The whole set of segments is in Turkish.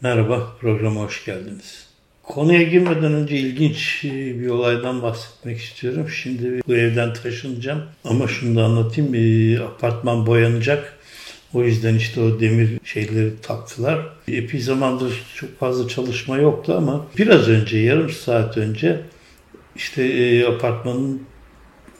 Merhaba, programa hoş geldiniz. Konuya girmeden önce ilginç e, bir olaydan bahsetmek istiyorum. Şimdi bu evden taşınacağım ama şunu da anlatayım. Bir apartman boyanacak. O yüzden işte o demir şeyleri taktılar. Epey zamandır çok fazla çalışma yoktu ama biraz önce, yarım saat önce işte e, apartmanın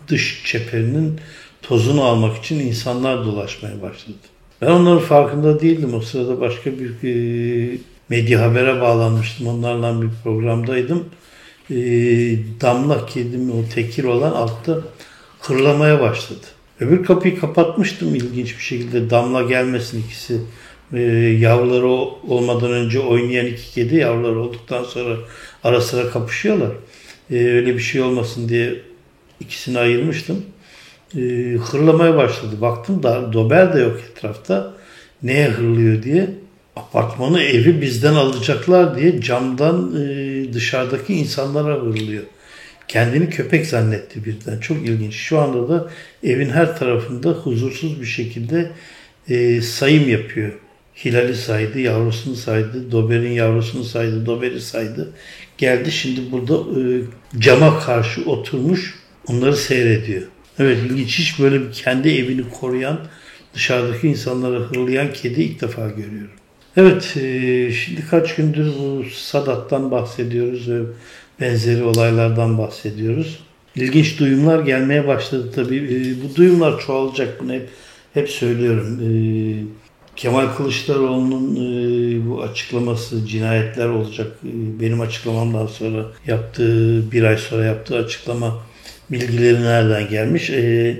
dış çeperinin tozunu almak için insanlar dolaşmaya başladı. Ben onların farkında değildim. O sırada başka bir e, medya habere bağlanmıştım. Onlarla bir programdaydım. E, damla kedim o tekir olan altta hırlamaya başladı. Öbür kapıyı kapatmıştım ilginç bir şekilde. Damla gelmesin ikisi. E, yavruları olmadan önce oynayan iki kedi yavruları olduktan sonra ara sıra kapışıyorlar. E, öyle bir şey olmasın diye ikisini ayırmıştım e, hırlamaya başladı. Baktım da Dober de yok etrafta. Neye hırlıyor diye. Apartmanı evi bizden alacaklar diye camdan e, dışarıdaki insanlara hırlıyor. Kendini köpek zannetti birden. Çok ilginç. Şu anda da evin her tarafında huzursuz bir şekilde e, sayım yapıyor. Hilal'i saydı, yavrusunu saydı, Dober'in yavrusunu saydı, Dober'i saydı. Geldi şimdi burada e, cama karşı oturmuş onları seyrediyor. Evet ilginç hiç böyle kendi evini koruyan dışarıdaki insanlara hırlayan kedi ilk defa görüyorum. Evet e, şimdi kaç gündür bu Sadat'tan bahsediyoruz ve benzeri olaylardan bahsediyoruz. İlginç duyumlar gelmeye başladı tabii. E, bu duyumlar çoğalacak bunu hep, hep söylüyorum. E, Kemal Kılıçdaroğlu'nun bu açıklaması cinayetler olacak. benim açıklamamdan sonra yaptığı bir ay sonra yaptığı açıklama bilgileri nereden gelmiş? E,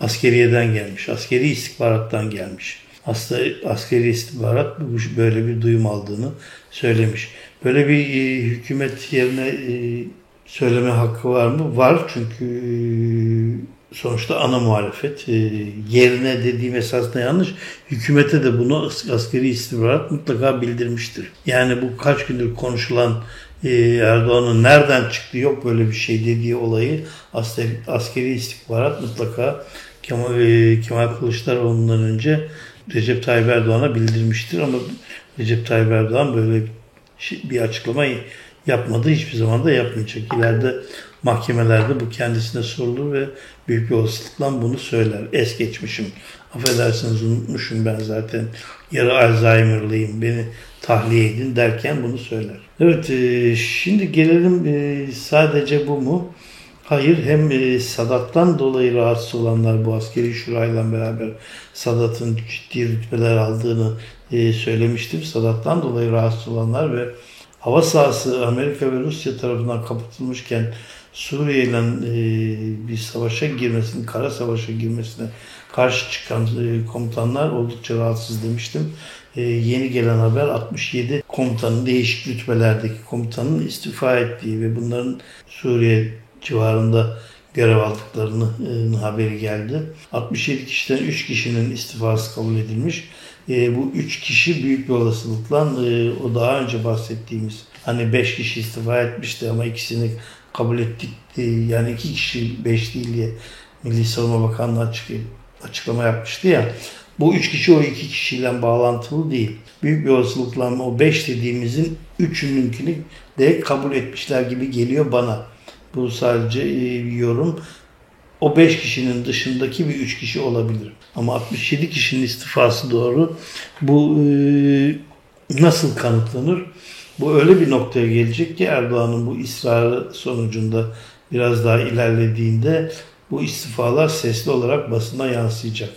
askeriyeden gelmiş. Askeri istihbarattan gelmiş. Aslında askeri istihbarat böyle bir duyum aldığını söylemiş. Böyle bir e, hükümet yerine e, söyleme hakkı var mı? Var çünkü e, sonuçta ana muhalefet. E, yerine dediğim esasında yanlış. Hükümete de bunu askeri istihbarat mutlaka bildirmiştir. Yani bu kaç gündür konuşulan Erdoğan'ın nereden çıktı yok böyle bir şey dediği olayı askeri, askeri istihbarat mutlaka Kemal, e, Kemal Kılıçdaroğlu'ndan önce Recep Tayyip Erdoğan'a bildirmiştir ama Recep Tayyip Erdoğan böyle bir açıklama yapmadı. Hiçbir zaman da yapmayacak. İleride mahkemelerde bu kendisine sorulur ve büyük bir olasılıkla bunu söyler. Es geçmişim. Affedersiniz unutmuşum ben zaten. Yarı Alzheimer'lıyım. Beni tahliye edin derken bunu söyler. Evet e, şimdi gelelim e, sadece bu mu? Hayır hem e, Sadat'tan dolayı rahatsız olanlar bu askeri şurayla beraber Sadat'ın ciddi rütbeler aldığını söylemiştim. Sadat'tan dolayı rahatsız olanlar ve hava sahası Amerika ve Rusya tarafından kapatılmışken Suriye ile bir savaşa girmesini, kara savaşa girmesine karşı çıkan komutanlar oldukça rahatsız demiştim e, yeni gelen haber 67 komutanın değişik rütbelerdeki komutanın istifa ettiği ve bunların Suriye civarında görev aldıklarının haberi geldi. 67 kişiden 3 kişinin istifası kabul edilmiş. E, bu 3 kişi büyük bir olasılıkla e, o daha önce bahsettiğimiz hani 5 kişi istifa etmişti ama ikisini kabul ettik e, yani 2 kişi 5 değil diye Milli Savunma Bakanlığı açık, açıklama yapmıştı ya. Bu üç kişi o iki kişiyle bağlantılı değil. Büyük bir olasılıkla o beş dediğimizin üçününkini de kabul etmişler gibi geliyor bana. Bu sadece e, yorum. O beş kişinin dışındaki bir üç kişi olabilir. Ama 67 kişinin istifası doğru. Bu e, nasıl kanıtlanır? Bu öyle bir noktaya gelecek ki Erdoğan'ın bu ısrarı sonucunda biraz daha ilerlediğinde bu istifalar sesli olarak basına yansıyacak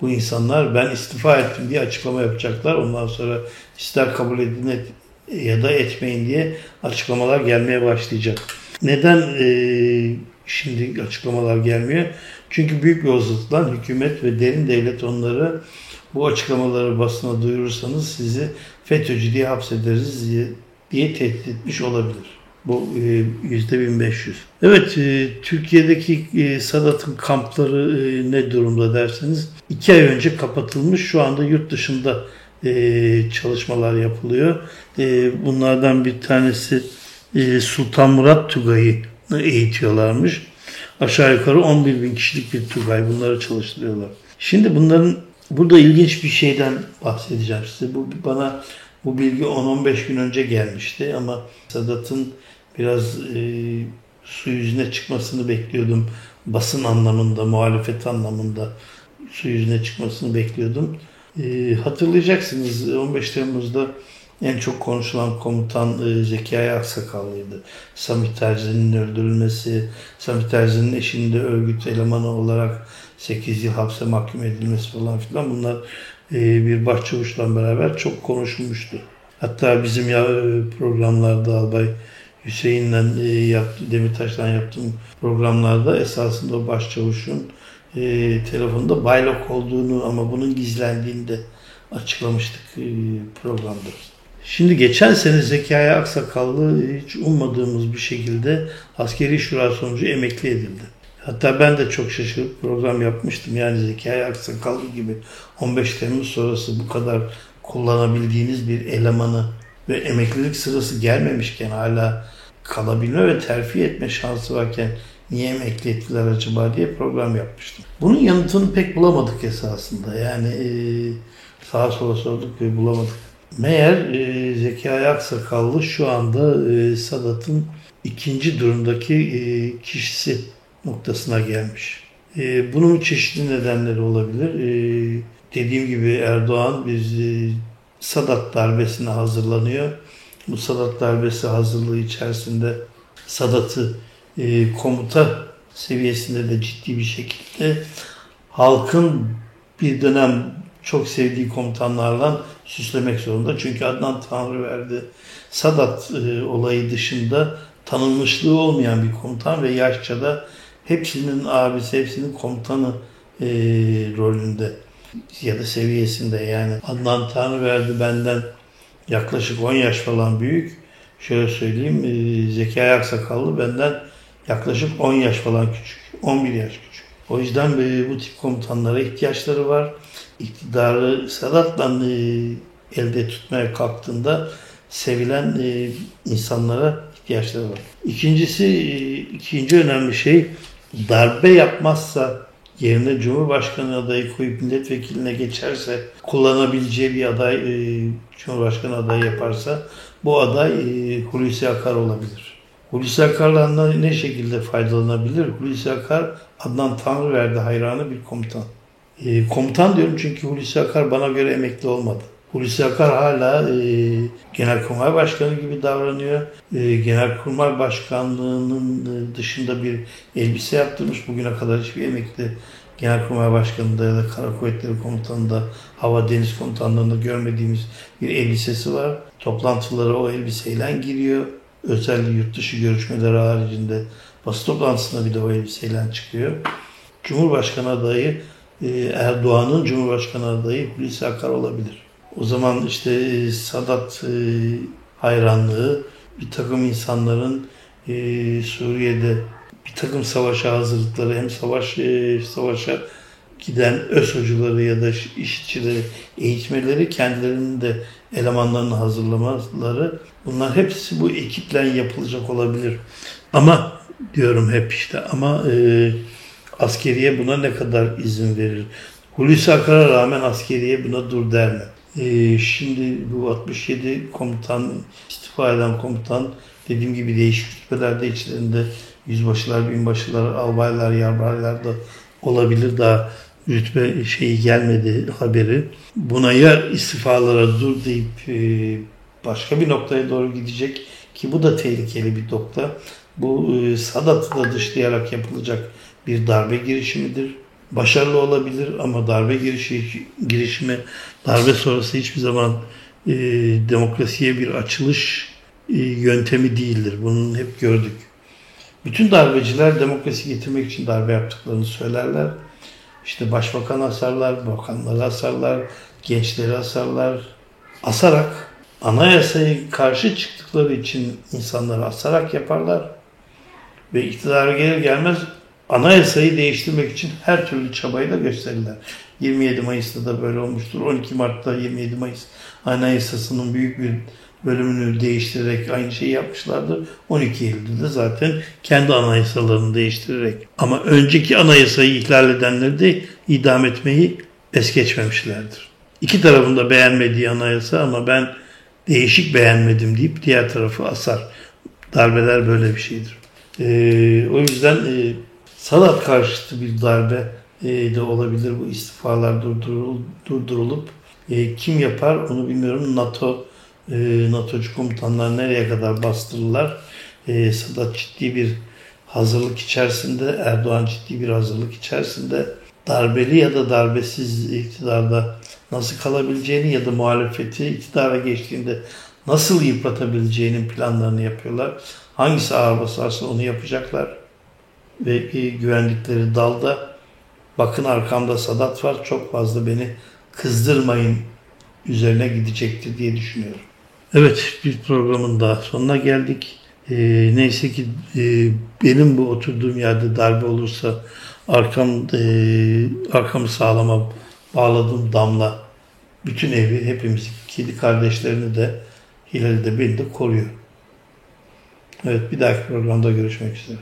bu insanlar ben istifa ettim diye açıklama yapacaklar. Ondan sonra ister kabul edin et, ya da etmeyin diye açıklamalar gelmeye başlayacak. Neden e, şimdi açıklamalar gelmiyor? Çünkü büyük bir olasılıkla hükümet ve derin devlet onları bu açıklamaları basına duyurursanız sizi FETÖ'cü diye hapsederiz diye, diye tehdit etmiş olabilir. Bu e, yüzde 1500. Evet, e, Türkiye'deki e, Sadat'ın kampları ne durumda derseniz iki ay önce kapatılmış. Şu anda yurt dışında çalışmalar yapılıyor. Bunlardan bir tanesi Sultan Murat Tugay'ı eğitiyorlarmış. Aşağı yukarı 11 bin kişilik bir Tugay. Bunları çalıştırıyorlar. Şimdi bunların burada ilginç bir şeyden bahsedeceğim size. Bu bana Bu bilgi 10-15 gün önce gelmişti ama Sadat'ın biraz e, su yüzüne çıkmasını bekliyordum. Basın anlamında, muhalefet anlamında su yüzüne çıkmasını bekliyordum. E, hatırlayacaksınız 15 Temmuz'da en çok konuşulan komutan e, Zekai Aksakallı'ydı. Samih Terzi'nin öldürülmesi, Samih Terzi'nin eşinde örgüt elemanı olarak 8 yıl hapse mahkum edilmesi falan filan bunlar e, bir başçavuşla beraber çok konuşulmuştu. Hatta bizim ya e, programlarda Albay Hüseyin'le e, yaptı, Demirtaş'tan yaptığım programlarda esasında o başçavuşun e, telefonda baylok olduğunu ama bunun gizlendiğini de açıklamıştık e, programda. Şimdi geçen sene Zekai Aksakallı hiç ummadığımız bir şekilde askeri şura sonucu emekli edildi. Hatta ben de çok şaşırıp program yapmıştım. Yani Zekai Aksakallı gibi 15 Temmuz sonrası bu kadar kullanabildiğiniz bir elemanı ve emeklilik sırası gelmemişken hala kalabilme ve terfi etme şansı varken niye emekli ettiler acaba diye program yapmıştım. Bunun yanıtını pek bulamadık esasında. Yani sağa sola sorduk ve bulamadık. Meğer e, Zekai Aksakallı şu anda e, Sadat'ın ikinci durumdaki e, kişisi noktasına gelmiş. E, bunun çeşitli nedenleri olabilir. E, dediğim gibi Erdoğan biz e, Sadat darbesine hazırlanıyor. Bu Sadat darbesi hazırlığı içerisinde Sadat'ı e, komuta seviyesinde de ciddi bir şekilde halkın bir dönem çok sevdiği komutanlarla süslemek zorunda. Çünkü Adnan Tanrıverdi Sadat e, olayı dışında tanınmışlığı olmayan bir komutan ve yaşça da hepsinin abisi, hepsinin komutanı e, rolünde ya da seviyesinde yani. Adnan Tanrıverdi benden yaklaşık 10 yaş falan büyük. Şöyle söyleyeyim e, Zekai Aksakallı benden yaklaşık 10 yaş falan küçük. 11 yaş küçük. O yüzden e, bu tip komutanlara ihtiyaçları var. İktidarı Sadat'la e, elde tutmaya kalktığında sevilen e, insanlara ihtiyaçları var. İkincisi, ikinci önemli şey darbe yapmazsa yerine Cumhurbaşkanı adayı koyup milletvekiline geçerse kullanabileceği bir aday e, Cumhurbaşkanı adayı yaparsa bu aday e, Hulusi Akar olabilir. Hulusi Akar'la ne şekilde faydalanabilir? Hulusi Akar Adnan Tanrıverdi hayranı bir komutan. E, komutan diyorum çünkü Hulusi Akar bana göre emekli olmadı. Hulusi Akar hala e, Genelkurmay Başkanı gibi davranıyor. E, Genelkurmay Başkanlığı'nın dışında bir elbise yaptırmış. Bugüne kadar hiçbir emekli Genelkurmay Başkanı'nda ya da Kara Kuvvetleri Komutanı'nda, Hava Deniz Komutanlığı'nda görmediğimiz bir elbisesi var. Toplantılara o elbiseyle giriyor. Özel yurt dışı görüşmeleri haricinde basın toplantısına bir de o elbiseyle çıkıyor. Cumhurbaşkanı adayı e, Erdoğan'ın Cumhurbaşkanı adayı Hulusi Akar olabilir. O zaman işte e, Sadat e, hayranlığı bir takım insanların Suriye'de bir takım savaşa hazırlıkları hem savaş savaşa giden ÖSO'cuları ya da işçileri eğitmeleri kendilerinin de elemanlarını hazırlamaları bunlar hepsi bu ekiple yapılacak olabilir. Ama diyorum hep işte ama e, askeriye buna ne kadar izin verir? Hulusi Akar'a rağmen askeriye buna dur der mi? E, şimdi bu 67 komutan, istifa eden komutan dediğim gibi değişik rütbelerde içlerinde yüzbaşılar, binbaşılar, albaylar, yarbaylar da olabilir daha rütbe şeyi gelmedi haberi. Buna ya istifalara dur deyip e, başka bir noktaya doğru gidecek ki bu da tehlikeli bir nokta. Bu e, Sadat'ı da dışlayarak yapılacak bir darbe girişimidir. Başarılı olabilir ama darbe girişi, girişimi, darbe sonrası hiçbir zaman e, demokrasiye bir açılış e, yöntemi değildir. Bunu hep gördük. Bütün darbeciler demokrasi getirmek için darbe yaptıklarını söylerler. İşte başbakan asarlar, bakanları asarlar, gençleri asarlar. Asarak, anayasayı karşı çıktıkları için insanları asarak yaparlar. Ve iktidara gelir gelmez anayasayı değiştirmek için her türlü çabayı da gösterirler. 27 Mayıs'ta da böyle olmuştur. 12 Mart'ta 27 Mayıs anayasasının büyük bir bölümünü değiştirerek aynı şeyi yapmışlardır. 12 Eylül'de de zaten kendi anayasalarını değiştirerek ama önceki anayasayı ihlal edenleri de idam etmeyi es geçmemişlerdir. İki tarafında beğenmediği anayasa ama ben değişik beğenmedim deyip diğer tarafı asar. Darbeler böyle bir şeydir. Ee, o yüzden e, Sadat karşıtı bir darbe e, de olabilir bu istifalar durdurul, durdurulup e, kim yapar onu bilmiyorum. NATO e, NATO'cu komutanlar nereye kadar bastırırlar? E, Sadat ciddi bir hazırlık içerisinde, Erdoğan ciddi bir hazırlık içerisinde darbeli ya da darbesiz iktidarda nasıl kalabileceğini ya da muhalefeti iktidara geçtiğinde nasıl yıpratabileceğinin planlarını yapıyorlar. Hangisi ağır basarsa onu yapacaklar. Ve güvendikleri dalda bakın arkamda Sadat var çok fazla beni kızdırmayın üzerine gidecektir diye düşünüyorum. Evet bir programın daha sonuna geldik. E, neyse ki e, benim bu oturduğum yerde darbe olursa arkam e, arkamı sağlama bağladığım damla bütün evi hepimiz kedi kardeşlerini de Hilal'i de beni de koruyor. Evet bir dahaki programda görüşmek üzere.